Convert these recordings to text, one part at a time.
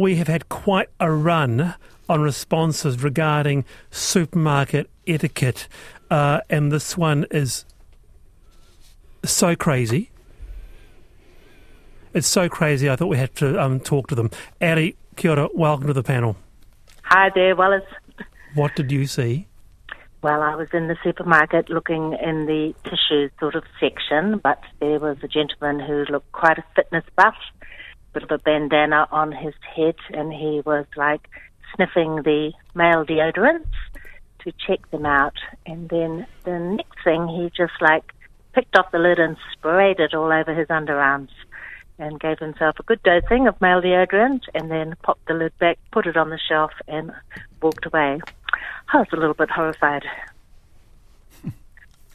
we have had quite a run on responses regarding supermarket etiquette, uh, and this one is so crazy. It's so crazy. I thought we had to um, talk to them. Ali, kia ora, welcome to the panel. Hi there, Wallace. What did you see? Well, I was in the supermarket looking in the tissue sort of section, but there was a gentleman who looked quite a fitness buff, bit of a bandana on his head, and he was like sniffing the male deodorants to check them out. And then the next thing, he just like picked off the lid and sprayed it all over his underarms and gave himself a good dosing of male deodorant and then popped the lid back, put it on the shelf, and walked away. I was a little bit horrified.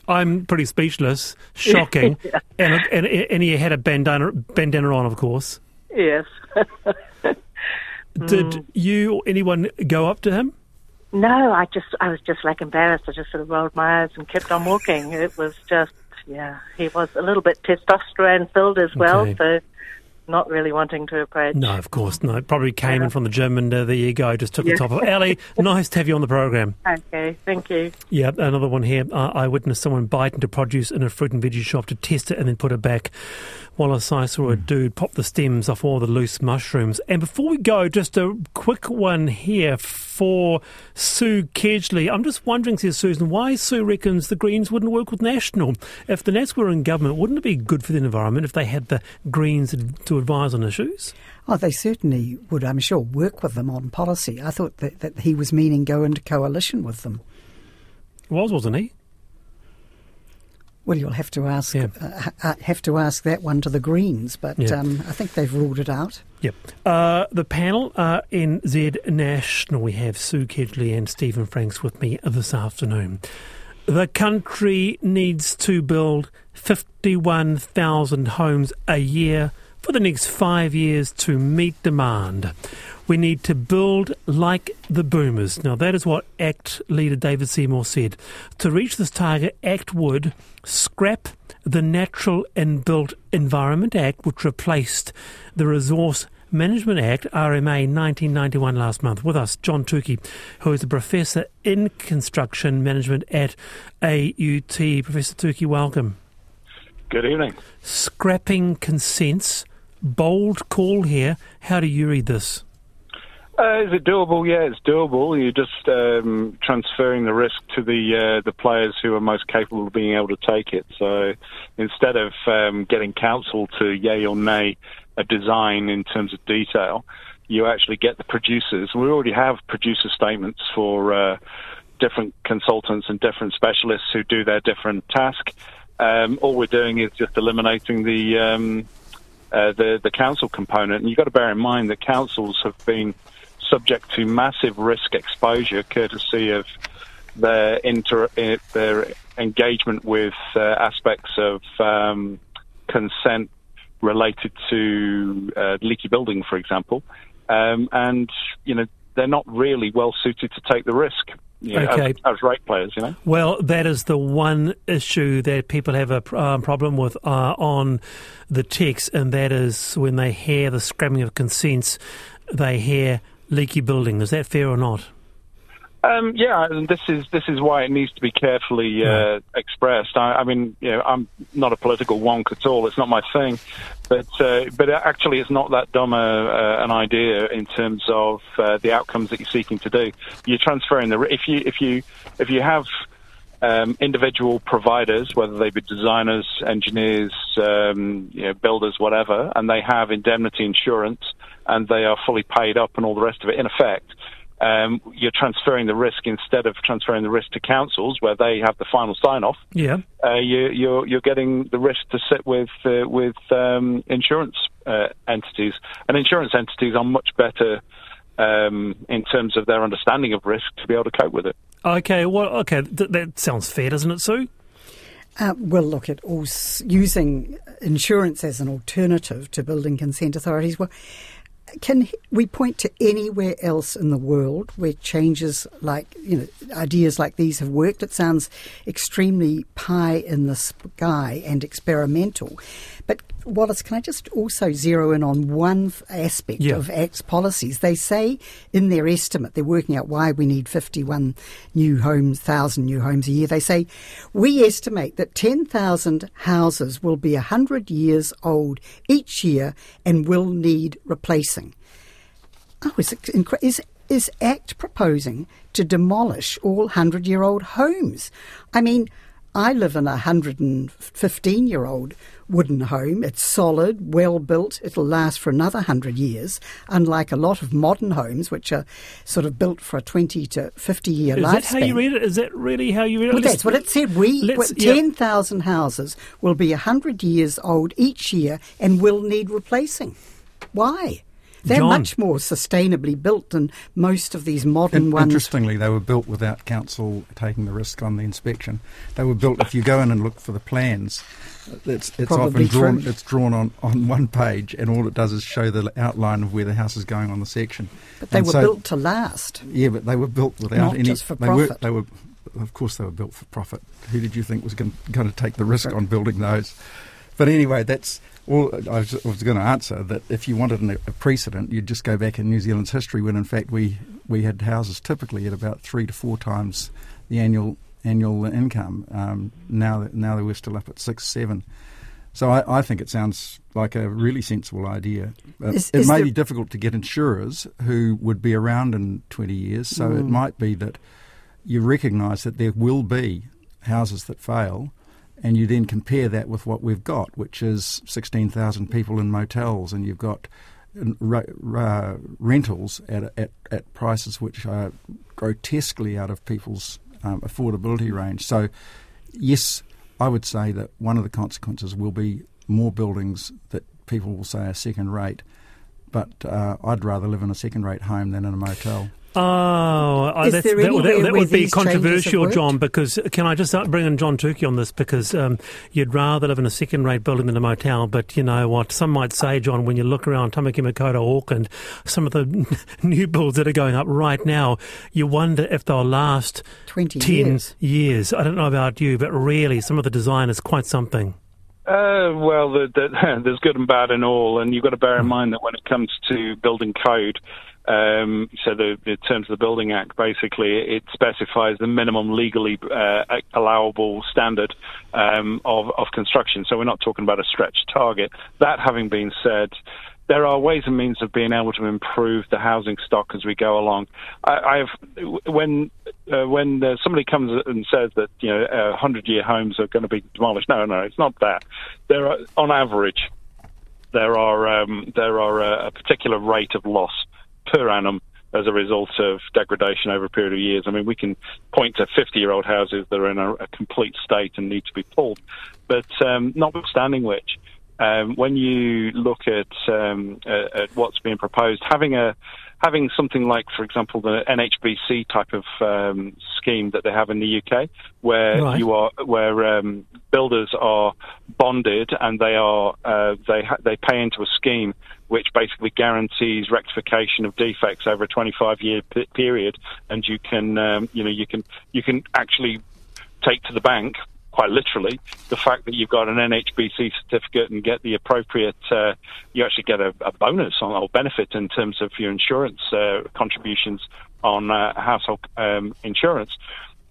I'm pretty speechless, shocking, Yeah. and, and and he had a bandana bandana on, of course. Yes. Did you or anyone go up to him? no, I just, I was just like embarrassed. I just sort of rolled my eyes and kept on walking. It was just, yeah, he was a little bit testosterone filled as well, Okay. so not really wanting to approach. No, of course not. Probably came in from the gym and uh, there you go, just took the top of Ali, nice to have you on the program. Okay, thank you. Yeah, another one here. Uh, I witnessed someone bite into produce in a fruit and veggie shop to test it and then put it back. Wallace, I saw a hmm. dude pop the stems off all the loose mushrooms. And before we go, just a quick one here for Sue Kedgley. I'm just wondering, says Susan, why Sue reckons the Greens wouldn't work with National. If the Nats were in government, wouldn't it be good for the environment if they had the Greens to advise on issues? Oh, they certainly would, I'm sure, work with them on policy. I thought that, that he was meaning go into coalition with them. Was, wasn't he? Well, you'll have to ask Yeah. uh, have to ask that one to the Greens, but Yeah. um, I think they've ruled it out. Yep. Uh, the panel uh, NZ National. We have Sue Kedgley and Stephen Franks with me this afternoon. The country needs to build 51,000 homes a year for the next five years to meet demand. We need to build like the boomers. Now, that is what ACT leader David Seymour said. To reach this target, ACT would scrap the Natural and Built Environment Act, which replaced the Resource Management Act, RMA 1991, last month. With us, John Tookey, who is a professor in construction management at AUT. Professor Tookey, welcome. Good evening. Scrapping consents, bold call here. How do you read this? Uh, is it doable? Yeah, it's doable. You're just um, transferring the risk to the uh, the players who are most capable of being able to take it. So instead of um, getting council to yay or nay a design in terms of detail, you actually get the producers. We already have producer statements for uh, different consultants and different specialists who do their different task. Um, all we're doing is just eliminating the um, uh, the the council component. And you've got to bear in mind that councils have been subject to massive risk exposure, courtesy of their inter eh, their engagement with uh, aspects of um, consent related to uh, leaky building, for example, um, and you know they're not really well suited to take the risk. You know, Okay. as, as rate players, you know. Well, that is the one issue that people have a um, problem with uh, on the text, and that is when they hear the scrapping of consents, they hear leaky building. Is that fair or not? Um, yeah, and this is this is why it needs to be carefully uh, expressed. I, I mean, you know, I'm not a political wonk at all. It's not my thing, but uh, but actually, it's not that dumb a, uh, an idea in terms of uh, the outcomes that you're seeking to do. You're transferring the if you if you if you have um, individual providers, whether they be designers, engineers, um, you know, builders, whatever, and they have indemnity insurance and they are fully paid up and all the rest of it. In effect, um, you're transferring the risk instead of transferring the risk to councils where they have the final sign off. Yeah. Uh, you, you're you're getting the risk to sit with uh, with um, insurance uh, entities, and insurance entities are much better um, in terms of their understanding of risk to be able to cope with it. Okay. Well, okay. Th- that sounds fair, doesn't it, Sue? Uh, we'll look at us using insurance as an alternative to building consent authorities. Well, can we point to anywhere else in the world where changes like you know ideas like these have worked? It sounds extremely pie in the sky and experimental. But Wallace, can I just also zero in on one aspect yeah. of Act's policies? They say in their estimate, they're working out why we need 51 new homes, 1,000 new homes a year. They say we estimate that 10,000 houses will be 100 years old each year and will need replacing. Oh, is, is, is ACT proposing to demolish all 100 year old homes? I mean, I live in a 115 year old wooden home. It's solid, well built. It'll last for another 100 years, unlike a lot of modern homes, which are sort of built for a 20 to 50 year Is lifespan. that how you read it? Is that really how you read it? Well, that's what it said. We let's- 10,000 houses will be 100 years old each year and will need replacing. Why? They're John. much more sustainably built than most of these modern In- ones. Interestingly, they were built without council taking the risk on the inspection. They were built. If you go in and look for the plans, it's, it's Probably often drawn. true. It's drawn on, on one page, and all it does is show the outline of where the house is going on the section. But they And were so- built to last. Yeah, but they were built without Not any. just for they were. They were. Of course, they were built for profit. Who did you think was going, going to take the risk on building those? But anyway, that's all. I was, was going to answer that if you wanted an, a precedent, you'd just go back in New Zealand's history when, in fact, we we had houses typically at about three to four times the annual annual income. Um, now, now we're still up at six, seven. So I, I think it sounds like a really sensible idea. Uh, Is- it is may there- be difficult to get insurers who would be around in 20 years, so Mm. it might be that you recognise that there will be houses that fail, and you then compare that with what we've got, which is 16,000 people in motels, and you've got rentals at, at, at prices which are grotesquely out of people's um, affordability range. So, yes, I would say that one of the consequences will be more buildings that people will say are second rate. But uh, I'd rather live in a second rate home than in a motel. Oh, uh, Is that's, there that, would- that, anywhere that where would be these controversial. John. Because can I just uh, bring in John Tookey on this? Because um, you'd rather live in a second-rate building than a motel. But you know what? Some might say, John, when you look around Tamaki Makaurau, Auckland, some of the new builds that are going up right now, you wonder if they'll last 20 ten years. years. I don't know about you, but really, some of the design is quite something. Uh, well, the, the, there's good and bad in all, and you've got to bear in mind that when it comes to building code, um, so the, the terms of the Building Act, basically, it specifies the minimum legally uh, allowable standard um, of, of construction. So we're not talking about a stretched target. That having been said, there are ways and means of being able to improve the housing stock as we go along. I, I've when uh, when uh, somebody comes and says that you know uh, hundred year homes are going to be demolished. No, no, it's not that. There are on average there are um, there are a, a particular rate of loss per annum as a result of degradation over a period of years. I mean, we can point to 50 year old houses that are in a, a complete state and need to be pulled. But um, notwithstanding which, um, when you look at, um, at, at what's being proposed, having a having something like, for example, the NHBC type of um, scheme that they have in the UK, where Right. you are where um, builders are bonded and they are uh, they ha- they pay into a scheme which basically guarantees rectification of defects over a 25 year p- period, and you can um, you know you can you can actually take to the bank quite literally the fact that you've got an NHBC certificate and get the appropriate uh, you actually get a, a bonus on, or benefit in terms of your insurance uh, contributions on uh, household um, insurance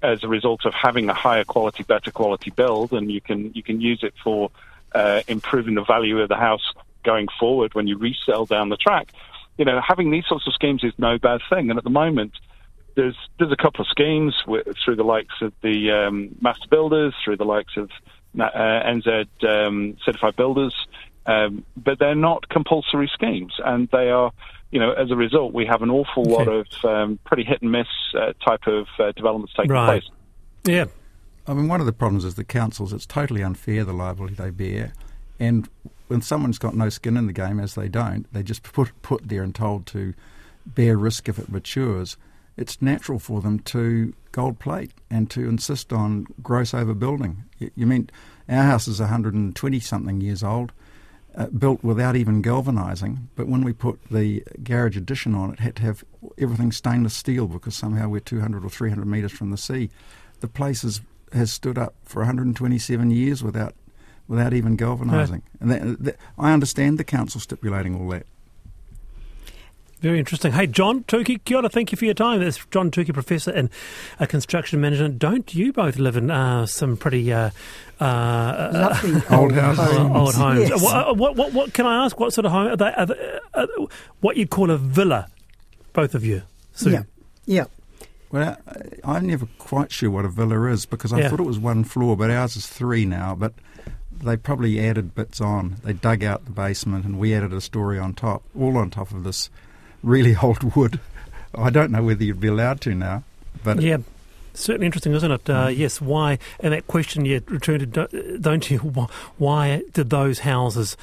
as a result of having a higher quality better quality build. And you can you can use it for uh, improving the value of the house going forward when you resell down the track. You know having these sorts of schemes is no bad thing. And at the moment there's there's a couple of schemes with, through the likes of the um, master builders, through the likes of uh, NZ um, certified builders, um, but they're not compulsory schemes, and they are, you know, as a result, we have an awful lot of um, pretty hit and miss uh, type of uh, developments taking Right. place. Yeah. I mean, one of the problems is the councils, it's totally unfair the liability they bear. And when someone's got no skin in the game, as they don't, they just put, put there and told to bear risk if it matures. It's natural for them to gold plate and to insist on gross overbuilding. You, you mean our house is 120 something years old. uh, built without even galvanising. But when we put the garage addition on, it had to have everything stainless steel because somehow we're 200 or 300 metres from the sea. The place has, has stood up for 127 years without without even galvanising. And that, that, I understand the council stipulating all that. Very interesting. Hey, John Tookey, kia ora, thank you for your time. That's John Tookey, Professor in uh, Construction Management. Don't you both live in uh, some pretty uh, uh lovely old houses? Old homes. Yes. What, what, what, what, can I ask? What sort of home are they? Are they uh, what you'd call a villa, both of you? Sue? Yeah, yeah. Well, I- I'm never quite sure what a villa is because I Yeah. thought it was one floor, but ours is three now. But they probably added bits on. They dug out the basement and we added a story on top, all on top of this really old wood. I don't know whether you'd be allowed to now, but Yeah, certainly interesting, isn't it? Uh, yes, why? And that question you returned to, do- don't you? Why did those houses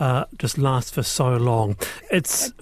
uh, just last for so long? It's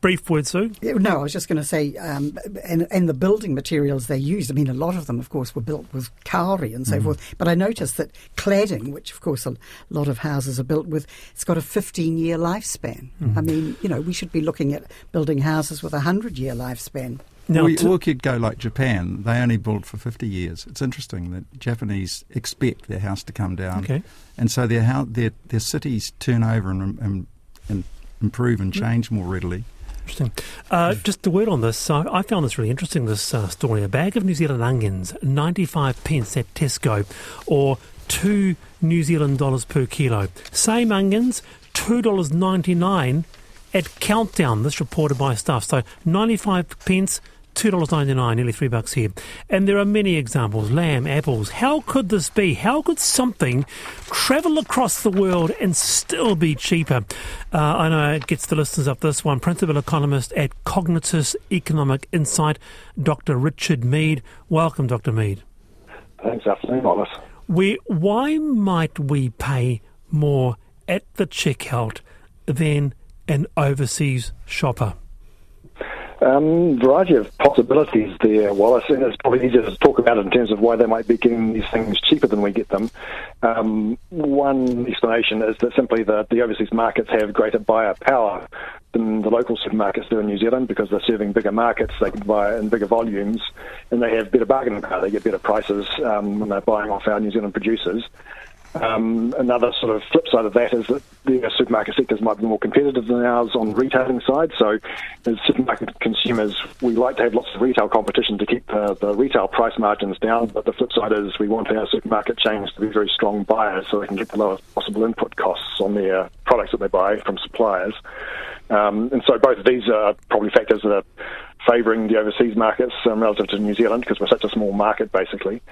brief word, Sue. No, I was just going to say, um, and, and the building materials they used. I mean, a lot of them, of course, were built with kauri and so forth. But I noticed that cladding, which of course a lot of houses are built with, it's got a 15 year lifespan. I mean, you know, we should be looking at building houses with a 100 year lifespan. Now, we, to- or we could go like Japan. They only build for 50 years. It's interesting that Japanese expect their house to come down. okay. And so their, their, their cities turn over and, and, and improve and change more readily. Interesting. Uh, just a word on this. So I found this really interesting. This uh, story: a bag of New Zealand onions, ninety-five pence at Tesco, or two New Zealand dollars per kilo. Same onions, two dollars ninety-nine at Countdown. This reported by Stuff. So ninety-five pence. Two dollars ninety nine, nearly three bucks here, and there are many examples: lamb, apples. How could this be? How could something travel across the world and still be cheaper? Uh, I know it gets the listeners up this one. Principal economist at Cognitus Economic Insight, Dr. Richard Meade. Welcome, Dr. Meade. Thanks, afternoon, Wallace. We, why might we pay more at the checkout than an overseas shopper? Um, variety of possibilities there, Wallace, and it's probably easier to talk about in terms of why they might be getting these things cheaper than we get them. Um, one explanation is that simply the, the overseas markets have greater buyer power than the local supermarkets do in New Zealand because they're serving bigger markets, they can buy in bigger volumes, and they have better bargaining power. They get better prices um, when they're buying off our New Zealand producers. Um, another sort of flip side of that is that the supermarket sectors might be more competitive than ours on the retailing side. So, as supermarket consumers, we like to have lots of retail competition to keep the, the retail price margins down. But the flip side is we want our supermarket chains to be very strong buyers so they can get the lowest possible input costs on their products that they buy from suppliers. Um, and so both of these are probably factors that are favouring the overseas markets um, relative to New Zealand because we're such a small market, basically.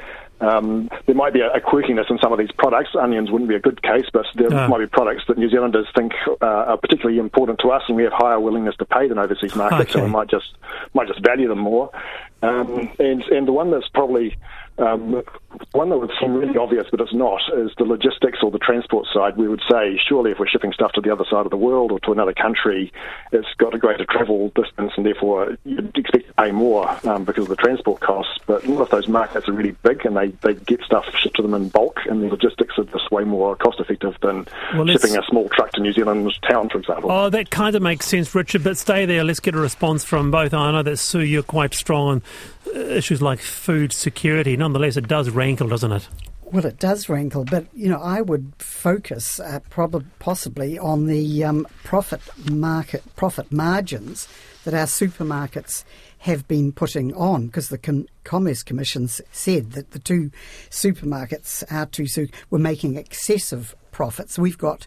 Um, there might be a, a quirkiness in some of these products. Onions wouldn't be a good case, but there Ah. might be products that New Zealanders think uh, are particularly important to us, and we have higher willingness to pay than overseas markets, so we might just might just value them more. Um, and and the one that's probably um, one that would seem really obvious, but it's not, is the logistics or the transport side. We would say, surely, if we're shipping stuff to the other side of the world or to another country, it's got a greater travel distance, and therefore you'd expect to pay more um, because of the transport costs. But none of those markets are really big, and they, they get stuff shipped to them in bulk, and the logistics are just way more cost effective than Well, shipping a small truck to New Zealand's town, for example. Oh, that kind of makes sense, Richard, but stay there. Let's get a response from both. I know that, Sue, you're quite strong on issues like food security. Nonetheless, it does rankle, doesn't it? Well, it does rankle, but you know, I would focus uh, prob- possibly on the um, profit market, profit margins that our supermarkets have been putting on, because the Com- Commerce Commission said that the two supermarkets, our two, su- were making excessive profits. We've got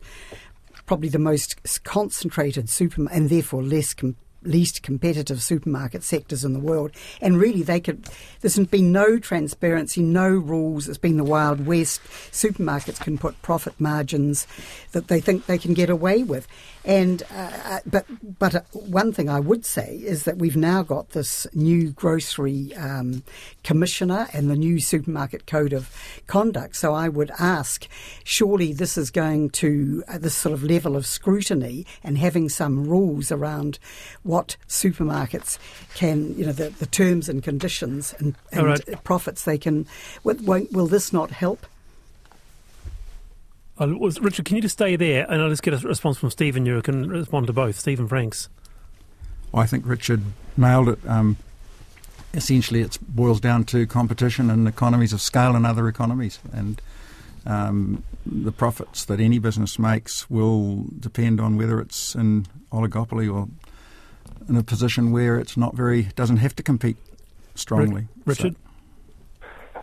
probably the most concentrated super and therefore less com- least competitive supermarket sectors in the world. And really they could there's been no transparency no rules. It's been the wild west. Supermarkets can put profit margins that they think they can get away with. And uh, uh, but but uh, one thing I would say is that we've now got this new grocery um, commissioner and the new supermarket code of conduct. So I would ask, surely this is going to uh, this sort of level of scrutiny and having some rules around what supermarkets can, you know, the, the terms and conditions and, and All right. profits they can. Will, won't- will this not help? Uh, Richard, can you just stay there and I'll just get a response from Stephen? You can respond to both. Stephen Franks. I think Richard nailed it. Um, essentially, it boils down to competition and economies of scale and other economies. And um, the profits that any business makes will depend on whether it's in oligopoly or in a position where it's not very doesn't have to compete strongly. Richard. So,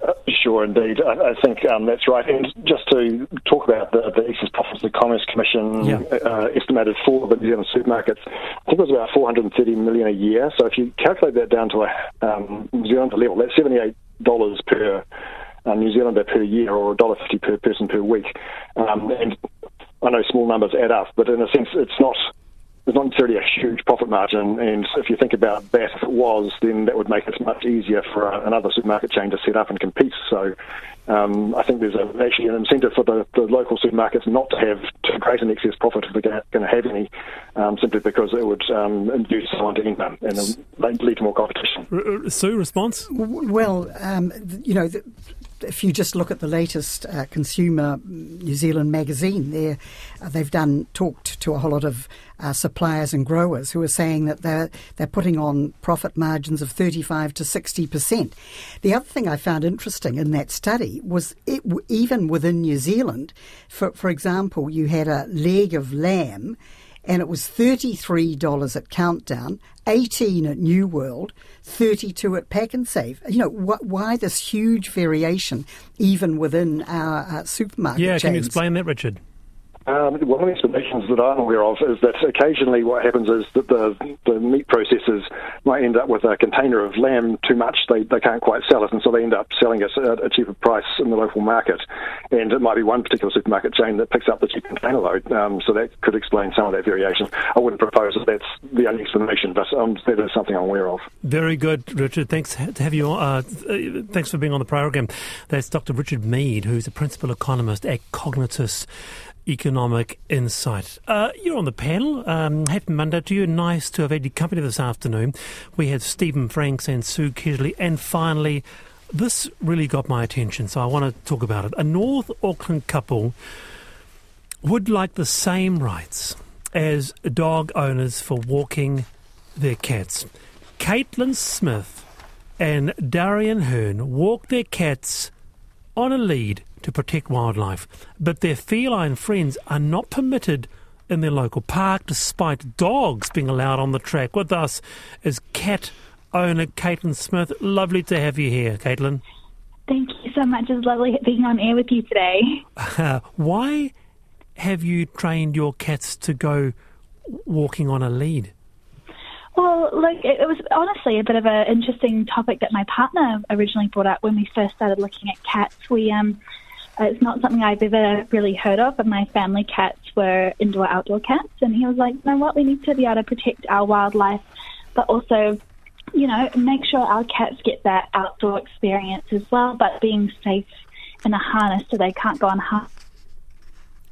Uh, sure, indeed. I, I think um, that's right. And just to talk about the, the excess profits the Commerce Commission Yeah. uh, estimated for the New Zealand supermarkets, I think it was about 430 million a year. So if you calculate that down to a um, New Zealander level, that's 78 dollars per uh, New Zealander per year, or $1.50 per person per week. Um, and I know small numbers add up, but in a sense, it's not there's not necessarily a huge profit margin, and if you think about that, if it was, then that would make it much easier for another supermarket chain to set up and compete. So um, I think there's a, actually an incentive for the, the local supermarkets not to have too great an excess profit if they're going to have any, um, simply because it would um, induce someone to enter and um, lead to more competition. R- R- Sue, response? Well, um, you know, th- if you just look at the latest uh, Consumer New Zealand magazine, there uh, they've done talked to a whole lot of uh, suppliers and growers who are saying that they're they're putting on profit margins of 35 to 60 percent. The other thing I found interesting in that study was it, even within New Zealand, for for example, you had a leg of lamb and it was $33 at Countdown, 18 at New World, 32 at Pak'nSave. You know, wh- why this huge variation even within our uh, supermarket Yeah, chains? can you explain that, Richard? Um, one of the explanations that I'm aware of is that occasionally what happens is that the, the meat processors might end up with a container of lamb too much. They, they can't quite sell it, and so they end up selling it at a cheaper price in the local market. And it might be one particular supermarket chain that picks up the cheap container load. Um, so that could explain some of that variation. I wouldn't propose that that's the only explanation, but um, that is something I'm aware of. Very good, Richard. Thanks to have you. Uh, thanks for being on the program. That's Dr. Richard Meade, who's a principal economist at Cognitus Economic Insight. Uh, you're on the panel. Um, happy Monday to you. Nice to have had your company this afternoon. We have Stephen Franks and Sue Kedgley, and finally, this really got my attention, so I want to talk about it. A North Auckland couple would like the same rights as dog owners for walking their cats. Caitlin Smith and Darian Hearn walk their cats on a lead to protect wildlife, but their feline friends are not permitted in their local park despite dogs being allowed on the track. With us is cat owner Caitlin Smith. Lovely to have you here, Caitlin. Thank you so much. It's lovely being on air with you today. Uh, why have you trained your cats to go walking on a lead? Well, like it, it was honestly a bit of an interesting topic that my partner originally brought up when we first started looking at cats. We um, it's not something I've ever really heard of, but my family cats were indoor outdoor cats, and he was like, "You know what? We need to be able to protect our wildlife, but also." You know, make sure our cats get that outdoor experience as well, but being safe in a harness so they can't go on harm.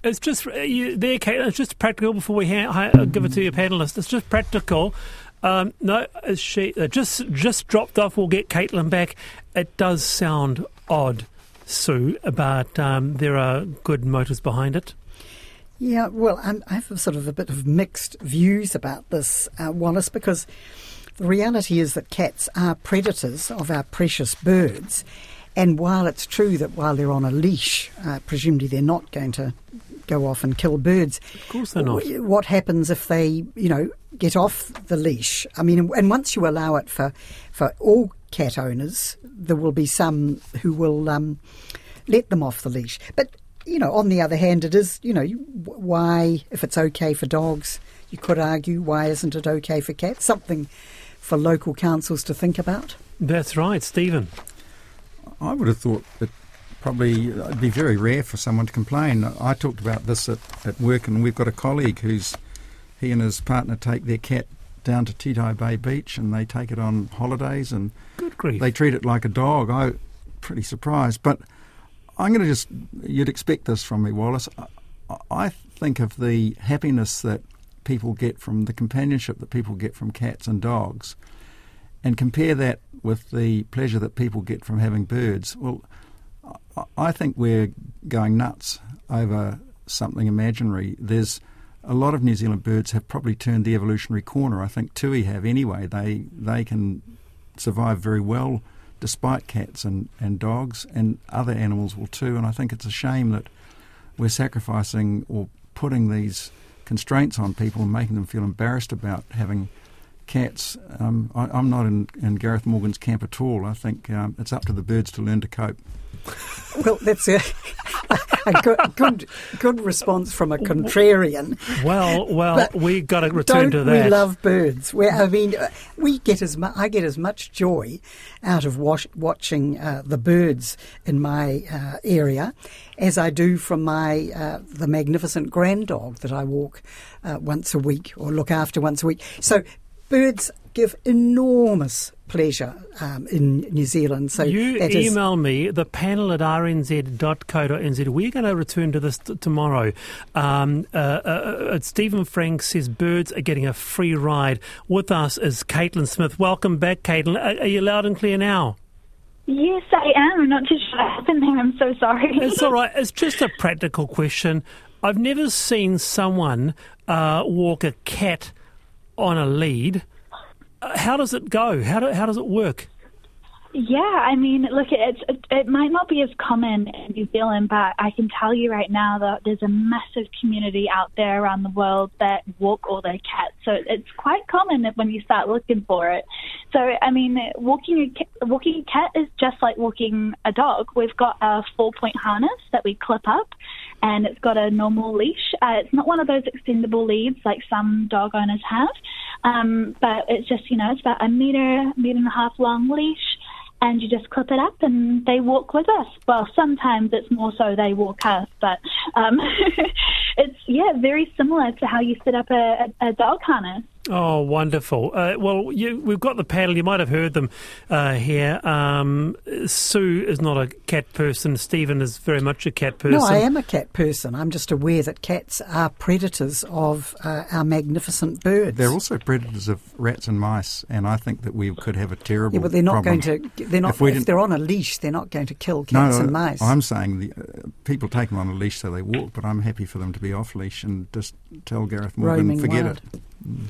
It's just uh, you, there, Caitlin. It's just practical. Before we ha- give it to your panelists, it's just practical. Um, no, uh, she uh, just just dropped off. We'll get Caitlin back. It does sound odd, Sue, but um, there are good motives behind it. Yeah, well, I'm, I have sort of a bit of mixed views about this, uh, Wallace, because the reality is that cats are predators of our precious birds. And while it's true that while they're on a leash, uh, presumably they're not going to go off and kill birds. Of course they're not. What happens if they, you know, get off the leash? I mean, and once you allow it for, for all cat owners, there will be some who will um, let them off the leash. But you know, on the other hand, it is, you know, why, if it's okay for dogs, you could argue, why isn't it okay for cats? Something for local councils to think about. That's right, Stephen. I would have thought that probably it'd be very rare for someone to complain. I talked about this at, at work, and we've got a colleague who's he and his partner take their cat down to Titahi Bay Beach, and they take it on holidays, and Good grief. they treat it like a dog. I pretty surprised, but I'm going to just you'd expect this from me, Wallace. I, I think of the happiness that people get from the companionship that people get from cats and dogs, and compare that with the pleasure that people get from having birds. Well, I- think we're going nuts over something imaginary. There's a lot of New Zealand birds have probably turned the evolutionary corner. I think tui have anyway. They they can survive very well despite cats and, and dogs, and other animals will too. And I think it's a shame that we're sacrificing or putting these constraints on people and making them feel embarrassed about having cats. Um, I, am not in, in, Gareth Morgan's camp at all. I think um, it's up to the birds to learn to cope. Well, that's a, a good, good, good response from a contrarian. Well, well, we got to return to that. We love birds. we I mean, we get as mu- I get as much joy out of wash, watching uh, the birds in my uh, area as I do from my uh, the magnificent grand dog that I walk uh, once a week or look after once a week. So birds give enormous pleasure um, in New Zealand. So you email is... me the panel at rnz.co.nz. We're going to return to this t- tomorrow. Um, uh, uh, uh, Stephen Frank says birds are getting a free ride. With us is Caitlin Smith. Welcome back, Caitlin. Are, are you loud and clear now? Yes, I am. I'm not too sure what happened there. I'm so sorry. It's all right. It's just a practical question. I've never seen someone uh, walk a cat on a lead uh, how does it go? How, do, how does it work? Yeah, I mean, look, it's, it, it might not be as common in New Zealand, but I can tell you right now that there's a massive community out there around the world that walk all their cats. So it's quite common when you start looking for it. So, I mean, walking a, walking a cat is just like walking a dog. We've got a four point harness that we clip up, and it's got a normal leash. Uh, it's not one of those extendable leads like some dog owners have, um, but it's just, you know, it's about a meter, meter and a half long leash and you just clip it up and they walk with us. Well, sometimes it's more so they walk us, but um, it's yeah very similar to how you set up a, a, a dog harness. Oh, wonderful! Uh, well, you, we've got the panel. You might have heard them uh, here. Um, Sue is not a cat person. Stephen is very much a cat person. No, I am a cat person. I'm just aware that cats are predators of uh, our magnificent birds. They're also predators of rats and mice, and I think that we could have a terrible. Yeah, but they're not problem. going to. They're not. If, if they're on a leash, they're not going to kill cats no, and mice. I'm saying the uh, people take them on a leash so they walk, but I'm happy for them to be off leash and just tell Gareth Morgan, Roaming forget wild. it. Mm.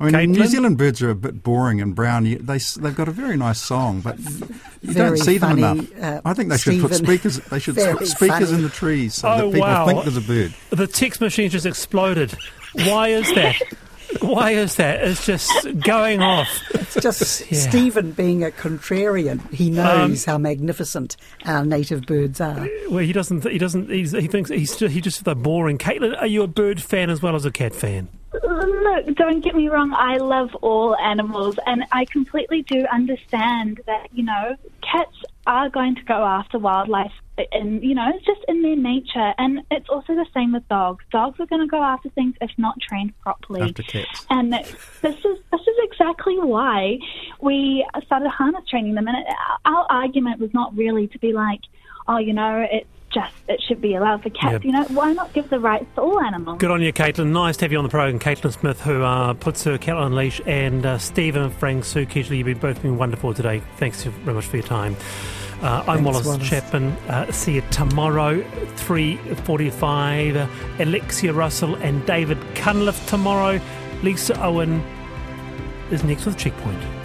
I mean, Caitlin? New Zealand birds are a bit boring and brown. They they've got a very nice song, but you very don't see funny, them enough. Uh, I think they Stephen, should put speakers. They should put speakers funny. in the trees so oh, that people wow. think there's a bird. The text machine just exploded. Why is that? Why is that? It's just going off. It's just yeah. Stephen being a contrarian. He knows um, how magnificent our native birds are. Well, he doesn't. He doesn't. he thinks he's just, he just the boring. Caitlin, are you a bird fan as well as a cat fan? Look, don't get me wrong. I love all animals, and I completely do understand that you know cats are going to go after wildlife, and you know it's just in their nature. And it's also the same with dogs. Dogs are going to go after things if not trained properly. After cats. And this is this is exactly why we started harness training them. And it, our argument was not really to be like, oh, you know, it's just it should be allowed for cats. Yep. You know, why not give the rights to all animals? Good on you, Caitlin. Nice to have you on the program, Caitlin Smith, who uh, puts her cat on leash, and uh, Stephen and Frank Sue Kedgley. You've been both been wonderful today. Thanks very much for your time. Uh, I'm Wallace, Wallace, Chapman. Uh, see you tomorrow, 3.45. Alexia Russell and David Cunliffe tomorrow. Lisa Owen is next with Checkpoint.